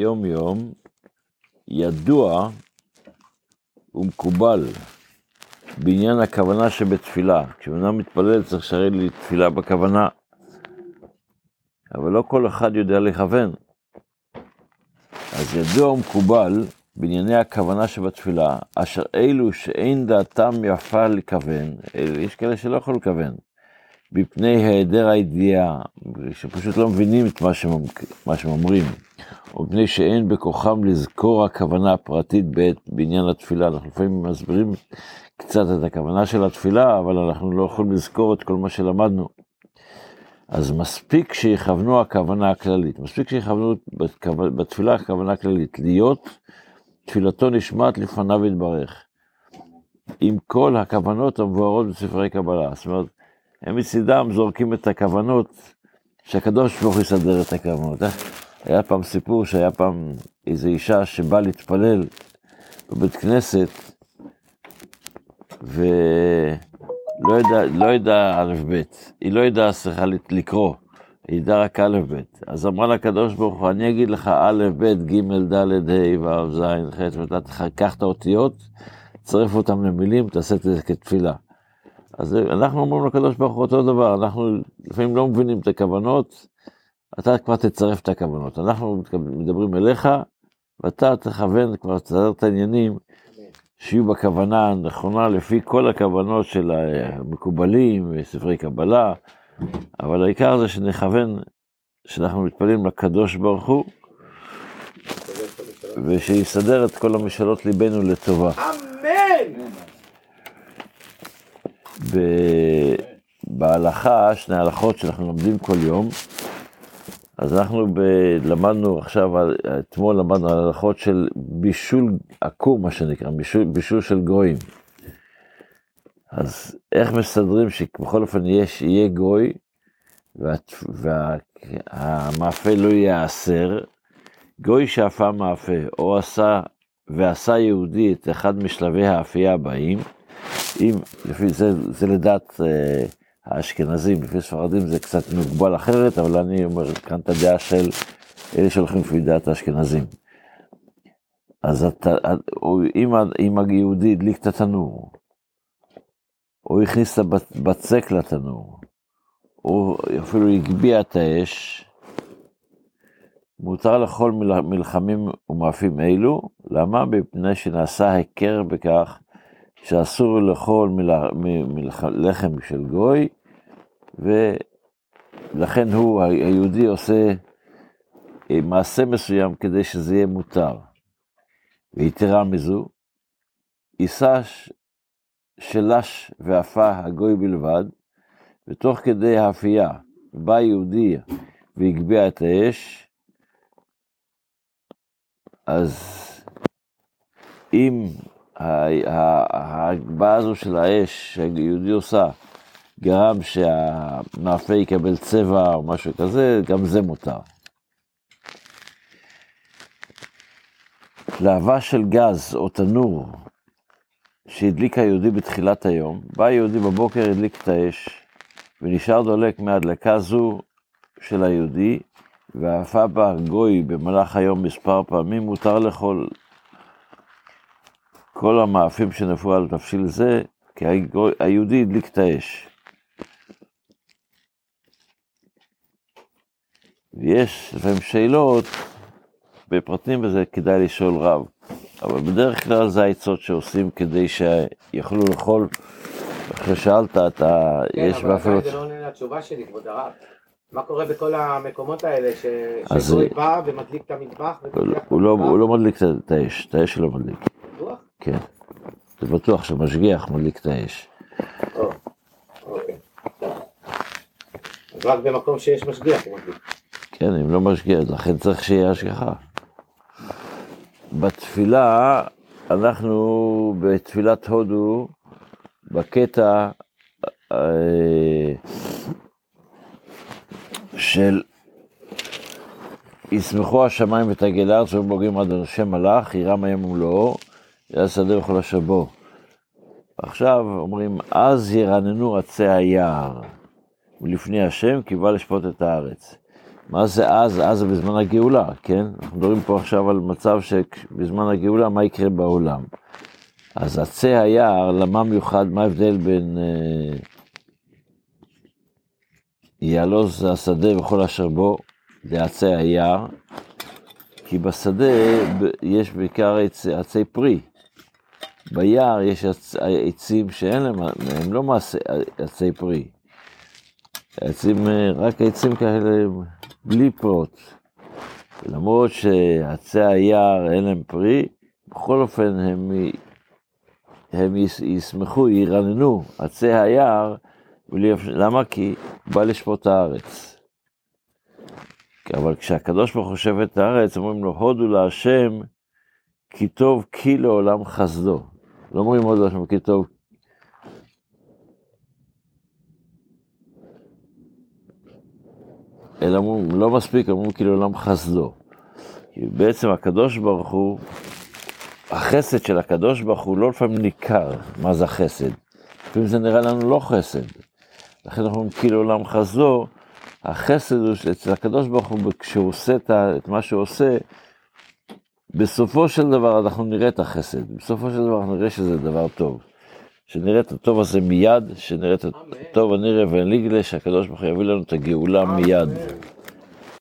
יום יום ידוע ומקובל בעניין הכוונה שבתפילה. כשבן מתפלל צריך שהרי לי תפילה בכוונה. אבל לא כל אחד יודע לכוון. אז ידוע ומקובל בענייני הכוונה שבתפילה, אשר אלו שאין דעתם יפה לכוון, יש כאלה שלא יכולים לכוון, מפני היעדר הידיעה, שפשוט לא מבינים את מה שהם, מה שהם אומרים, או מפני שאין בכוחם לזכור הכוונה הפרטית בעת בעניין התפילה. אנחנו לפעמים מסבירים קצת את הכוונה של התפילה, אבל אנחנו לא יכולים לזכור את כל מה שלמדנו. אז מספיק שיכוונו הכוונה הכללית, מספיק שיכוונו בתפילה הכוונה הכללית, להיות תפילתו נשמעת לפניו יתברך. עם כל הכוונות המבוארות בספרי קבלה. זאת אומרת, הם מצידם זורקים את הכוונות, שהקדוש ברוך הוא יסדר את הכוונות. היה פעם סיפור שהיה פעם איזו אישה שבאה להתפלל בבית כנסת, ולא ידעה לא ידע א' ב', היא לא ידעה, סליחה, לקרוא. היא ידעה רק א', ב'. אז אמרה לקדוש ברוך הוא, אני אגיד לך א', ב', ג', ד', ה', ו', ז', ח', ואתה תקח את האותיות, תצרף אותם למילים, תעשה את זה כתפילה. אז אנחנו אומרים לקדוש ברוך הוא אותו דבר, אנחנו לפעמים לא מבינים את הכוונות, אתה כבר תצרף את הכוונות. אנחנו מדברים אליך, ואתה תכוון, כבר תסדר את העניינים, שיהיו בכוונה הנכונה לפי כל הכוונות של המקובלים, ספרי קבלה, אבל העיקר זה שנכוון, שאנחנו מתפללים לקדוש ברוך הוא, ושיסדר את כל המשאלות ליבנו לטובה. בהלכה, שני הלכות שאנחנו לומדים כל יום, אז אנחנו ב... למדנו עכשיו, אתמול למדנו על הלכות של בישול עקום, מה שנקרא, בישול, בישול של גויים. אז איך מסדרים שבכל אופן יש, יהיה גוי, והמאפה וה, לא ייאסר, גוי שאפה מאפה, או עשה, ועשה יהודי את אחד משלבי האפייה הבאים, אם, לפי זה, זה לדעת אה, האשכנזים, לפי ספרדים זה קצת מוגבל אחרת, אבל אני אומר כאן את הדעה של אלה שהולכים לפי דעת האשכנזים. אז אתה, אם, אם היהודי הדליק את התנור, או הכניס את הבצק לתנור, או אפילו הגביה את האש, מותר לכל מלחמים ומאפים אלו, למה? מפני שנעשה היכר בכך שאסור לאכול מל... מל... לחם של גוי, ולכן הוא, היהודי, עושה אה, מעשה מסוים כדי שזה יהיה מותר. ויתרה מזו, יישא שלש ואפה הגוי בלבד, ותוך כדי האפייה בא יהודי והגביה את האש, אז אם ההגבהה הזו של האש שהיהודי עושה גרם שהמאפה יקבל צבע או משהו כזה, גם זה מותר. להבה של גז או תנור שהדליק היהודי בתחילת היום, בא היהודי בבוקר, הדליק את האש, ונשאר דולק מהדלקה זו של היהודי, ועפה בה גוי במהלך היום מספר פעמים, מותר לאכול כל המאפים שנפלו על תבשיל זה, כי היהודי הדליק את האש. ויש לפעמים שאלות, בפרטים בזה כדאי לשאול רב. אבל בדרך כלל זה העצות שעושים כדי שיכולו לאכול. אחרי שאלת, אתה, כן, יש ואפילו... כן, אבל זה לא עונה לתשובה שלי, כבוד הרב. מה קורה בכל המקומות האלה, ש... שגוי בא ומדליק את המטבח? הוא לא, הוא לא מדליק את האש, את האש לא מדליק. כן. זה בטוח שמשגיח מדליק את האש. אוקיי. אז רק במקום שיש משגיח הוא מדליק. כן, אם לא משגיח, לכן צריך שיהיה השגחה. בתפילה, אנחנו בתפילת הודו, בקטע אה, של ישמחו השמיים ותגל הארץ ובוגרים עד השם מלאך, ירם היום ומלואו, יהיה שדה וכל אשר בו. עכשיו אומרים, אז ירננו עצי היער, ולפני השם קיווה לשפוט את הארץ. מה זה אז? אז זה בזמן הגאולה, כן? אנחנו מדברים פה עכשיו על מצב שבזמן הגאולה, מה יקרה בעולם. אז עצי היער, למה מיוחד, מה ההבדל בין אה, יעלוז השדה וכל אשר בו, זה עצי היער, כי בשדה יש בעיקר עצ, עצי פרי. ביער יש עצ, עצים שאין להם, הם לא מעשי עצי פרי. עצים, אה, רק עצים כאלה בלי פרות. למרות שעצי היער אין להם פרי, בכל אופן הם, הם ישמחו, ירננו, עצי היער, למה? כי בא לשפוט הארץ. אבל כשהקדוש ברוך הוא חושב את הארץ, אומרים לו, הודו להשם, כי טוב כי לעולם חסדו. לא אומרים הודו להשם, כי טוב אלא אמרו, לא מספיק, אמרו כאילו עולם חסדו. כי בעצם הקדוש ברוך הוא, החסד של הקדוש ברוך הוא לא לפעמים ניכר מה זה החסד. לפעמים זה נראה לנו לא חסד. לכן אנחנו אומרים כאילו עולם חסדו, החסד הוא שאצל הקדוש ברוך הוא, כשהוא עושה את מה שהוא עושה, בסופו של דבר אנחנו נראה את החסד, בסופו של דבר אנחנו נראה שזה דבר טוב. שנראה את הטוב הזה מיד, שנראה את הטוב הנראה והנגלה, שהקדוש ברוך הוא יביא לנו את הגאולה מיד.